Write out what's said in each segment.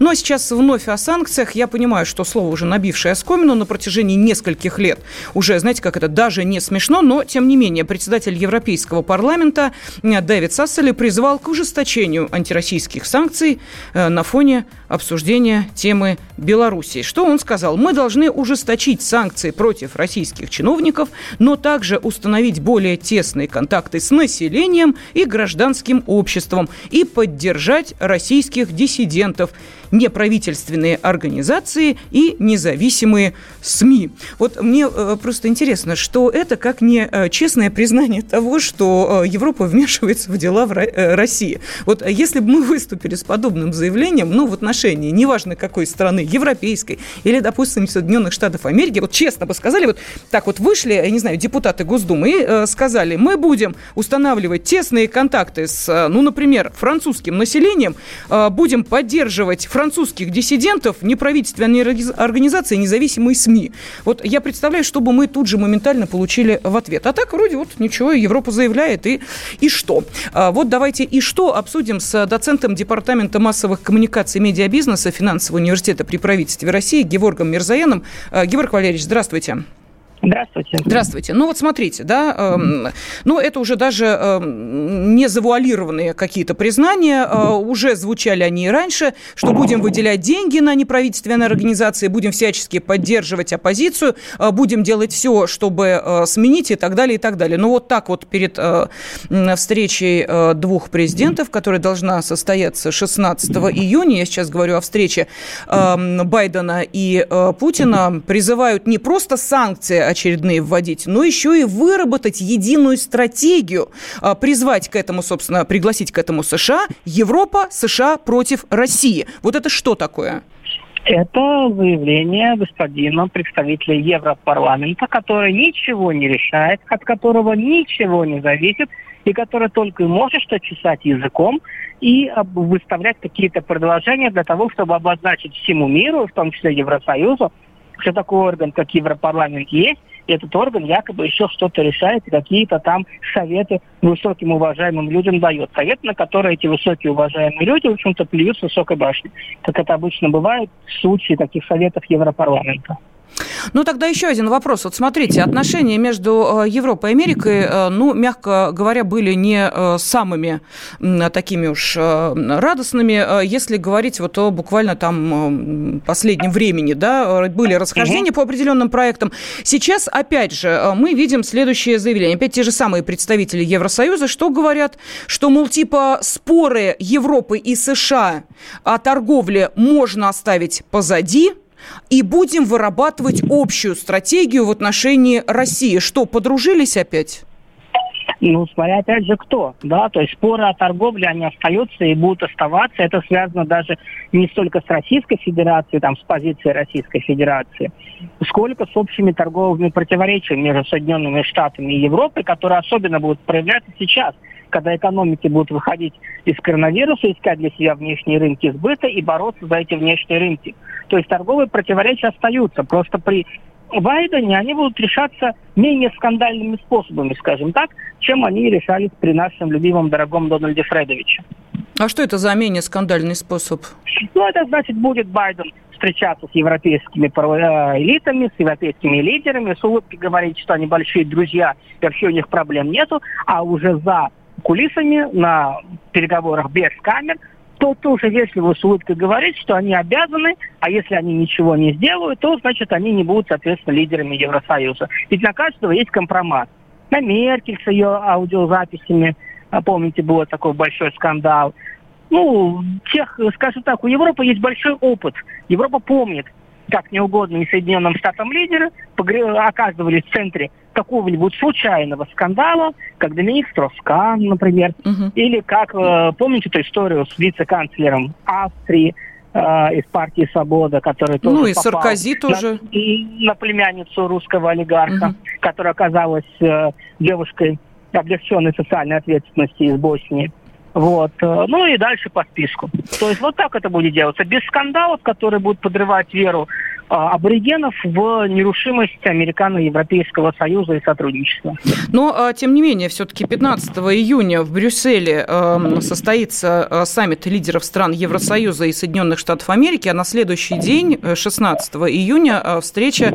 а сейчас вновь о санкциях. Я понимаю, что слово уже набившее оскомину на протяжении нескольких лет. Уже, знаете, как это, даже не смешно, но, тем не менее, председатель Европейского парламента Дэвид Сассели призвал к ужесточению антироссийских санкций э, на фоне обсуждения темы Белоруссии. Что он сказал? Мы должны ужесточить санкции против российских чиновников, но также установить более тесные контакты с населением и гражданским обществом и поддержать российских диссидентов неправительственные организации и независимые СМИ. Вот мне э, просто интересно, что это как не э, честное признание того, что э, Европа вмешивается в дела в России. Вот если бы мы выступили с подобным заявлением, ну, в отношении, неважно какой страны, европейской или, допустим, Соединенных Штатов Америки, вот честно бы сказали, вот так вот вышли, я не знаю, депутаты Госдумы и сказали, мы будем устанавливать тесные контакты с, ну, например, французским населением, будем поддерживать французских диссидентов, неправительственные организации, независимые СМИ. Вот я представляю, чтобы мы тут же моментально получили в ответ. А так вроде вот ничего, Европа заявляет, и, и что? А, вот давайте и что обсудим с доцентом Департамента массовых коммуникаций и медиабизнеса Финансового университета при правительстве России Геворгом Мирзаяном. А, Геворг Валерьевич, здравствуйте. Здравствуйте. Здравствуйте. Ну вот смотрите, да, э, ну это уже даже э, не завуалированные какие-то признания, э, уже звучали они и раньше, что будем выделять деньги на неправительственные организации, будем всячески поддерживать оппозицию, э, будем делать все, чтобы э, сменить и так далее, и так далее. Но вот так вот перед э, встречей э, двух президентов, которая должна состояться 16 июня, я сейчас говорю о встрече э, Байдена и э, Путина, призывают не просто санкции, а очередные вводить, но еще и выработать единую стратегию, а, призвать к этому, собственно, пригласить к этому США, Европа, США против России. Вот это что такое? Это заявление господина представителя Европарламента, который ничего не решает, от которого ничего не зависит, и который только и может что чесать языком и выставлять какие-то предложения для того, чтобы обозначить всему миру, в том числе Евросоюзу, что такой орган, как Европарламент есть, и этот орган якобы еще что-то решает, какие-то там советы высоким уважаемым людям дает. Совет, на который эти высокие уважаемые люди, в общем-то, плюют с высокой башни, как это обычно бывает в случае таких советов Европарламента. Ну, тогда еще один вопрос. Вот смотрите, отношения между э, Европой и Америкой, э, ну, мягко говоря, были не э, самыми такими уж радостными, если говорить вот о буквально там последнем времени, да, были расхождения по определенным проектам. Сейчас, опять же, мы видим следующее заявление. Опять те же самые представители Евросоюза, что говорят, что, мол, типа споры Европы и США о торговле можно оставить позади, и будем вырабатывать общую стратегию в отношении России. Что, подружились опять? Ну, смотря опять же кто, да, то есть споры о торговле, они остаются и будут оставаться. Это связано даже не столько с Российской Федерацией, там, с позицией Российской Федерации, сколько с общими торговыми противоречиями между Соединенными Штатами и Европой, которые особенно будут проявляться сейчас, когда экономики будут выходить из коронавируса, искать для себя внешние рынки сбыта и бороться за эти внешние рынки. То есть торговые противоречия остаются. Просто при Байдене они будут решаться менее скандальными способами, скажем так, чем они решались при нашем любимом дорогом Дональде Фредовиче. А что это за менее скандальный способ? Ну, это значит, будет Байден встречаться с европейскими э, элитами, с европейскими лидерами, с улыбкой говорить, что они большие друзья, и вообще у них проблем нету, а уже за кулисами на переговорах без камер то тоже вежливо с улыбкой говорит, что они обязаны, а если они ничего не сделают, то, значит, они не будут, соответственно, лидерами Евросоюза. Ведь на каждого есть компромат. На Меркель с ее аудиозаписями, а помните, был такой большой скандал. Ну, тех, скажем так, у Европы есть большой опыт. Европа помнит, как неугодные Соединенным Штатам лидеры оказывались в центре какого-нибудь случайного скандала, как Доминик Строскан, например, угу. или как, э, помните эту историю с вице-канцлером Австрии, э, из партии «Свобода», который тоже Ну и Саркози тоже. На, на племянницу русского олигарха, угу. которая оказалась э, девушкой облегченной социальной ответственности из Боснии. Вот. Э, ну и дальше по списку. То есть вот так это будет делаться. Без скандалов, которые будут подрывать веру аборигенов в нерушимость Американо-Европейского Союза и сотрудничества. Но, а, тем не менее, все-таки 15 июня в Брюсселе эм, состоится э, саммит лидеров стран Евросоюза и Соединенных Штатов Америки, а на следующий день, 16 э, июня, э, встреча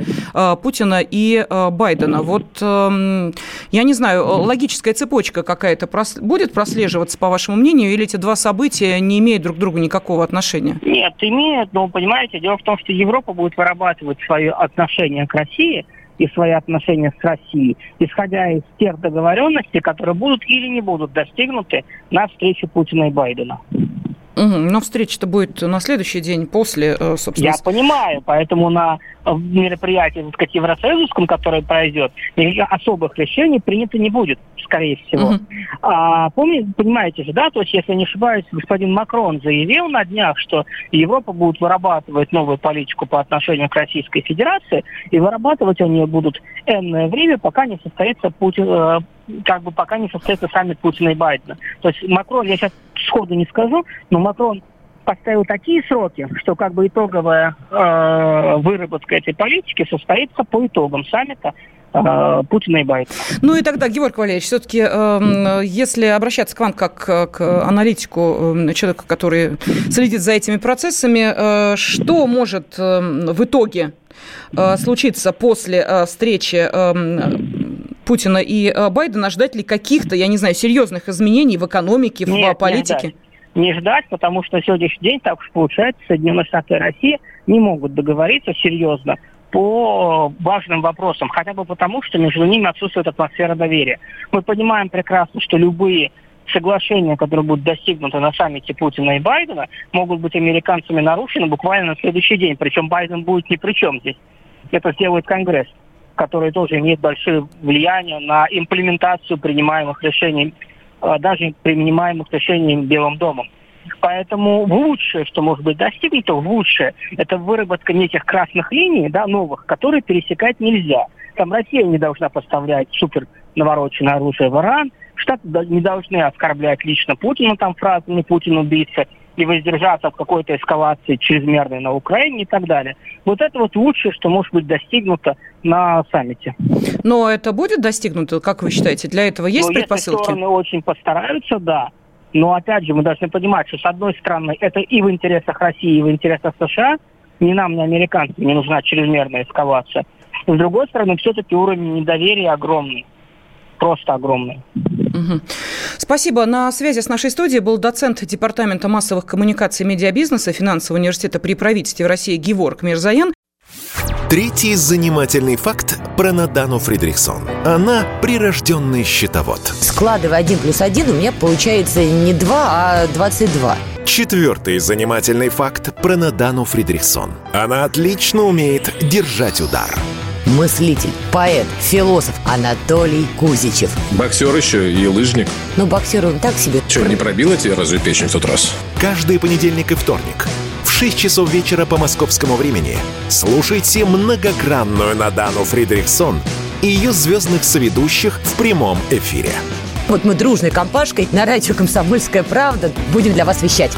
Путина и Байдена. Вот, эм, я не знаю, логическая цепочка какая-то будет прослеживаться, по вашему мнению, или эти два события не имеют друг к другу никакого отношения? Нет, имеют, но, понимаете, дело в том, что Европа будет вырабатывать свое отношение к России и свои отношения с Россией, исходя из тех договоренностей, которые будут или не будут достигнуты на встрече Путина и Байдена. Угу, но встреча-то будет на следующий день после, э, собственно... Я понимаю, поэтому на мероприятии, так сказать, Евросоюзовском, которое пройдет, особых решений принято не будет, скорее всего. Угу. А, помните, понимаете же, да, то есть, если не ошибаюсь, господин Макрон заявил на днях, что Европа будет вырабатывать новую политику по отношению к Российской Федерации, и вырабатывать они будут энное время, пока не состоится Путин, э, как бы пока не состоится саммит Путина и Байдена. То есть Макрон, я сейчас сходу не скажу, но Макрон поставил такие сроки, что как бы итоговая э, выработка этой политики состоится по итогам саммита э, Путина и Байдена. Ну и тогда, Георгий Валерьевич, все-таки, э, если обращаться к вам как к аналитику, э, человека, который следит за этими процессами, э, что может э, в итоге э, случиться после э, встречи э, Путина и э, Байдена, ждать ли каких-то, я не знаю, серьезных изменений в экономике, в Нет, политике? Не ждать. не ждать, потому что на сегодняшний день, так уж получается, Соединенные Штаты и Россия не могут договориться серьезно по важным вопросам, хотя бы потому, что между ними отсутствует атмосфера доверия. Мы понимаем прекрасно, что любые соглашения, которые будут достигнуты на саммите Путина и Байдена, могут быть американцами нарушены буквально на следующий день. Причем Байден будет ни при чем здесь. Это сделает Конгресс который тоже имеет большое влияние на имплементацию принимаемых решений, а, даже принимаемых решений Белым домом. Поэтому лучшее, что может быть достигнуто, лучшее, это выработка неких красных линий, да, новых, которые пересекать нельзя. Там Россия не должна поставлять супер навороченное оружие в Иран, Штаты не должны оскорблять лично Путина там фразами «Путин убийца», и воздержаться от какой-то эскалации чрезмерной на Украине и так далее. Вот это вот лучшее, что может быть достигнуто на саммите. Но это будет достигнуто, как вы считаете? Для этого есть Но предпосылки? Если стороны очень постараются, да. Но опять же, мы должны понимать, что с одной стороны это и в интересах России, и в интересах США. Ни нам, ни американцам не нужна чрезмерная эскалация. С другой стороны, все-таки уровень недоверия огромный. Просто огромный. Угу. Спасибо. На связи с нашей студией был доцент Департамента массовых коммуникаций и медиабизнеса Финансового университета при правительстве России Геворг Мирзаян. Третий занимательный факт про Надану Фридрихсон. Она прирожденный счетовод. Складывая один плюс один, у меня получается не 2, а 22. Четвертый занимательный факт про Надану Фридрихсон. Она отлично умеет держать удар мыслитель, поэт, философ Анатолий Кузичев. Боксер еще и лыжник. Ну, боксер он так себе. Че, не пробила тебе разве печень в тот раз? Каждый понедельник и вторник в 6 часов вечера по московскому времени слушайте многогранную Надану Фридрихсон и ее звездных соведущих в прямом эфире. Вот мы дружной компашкой на радио «Комсомольская правда» будем для вас вещать.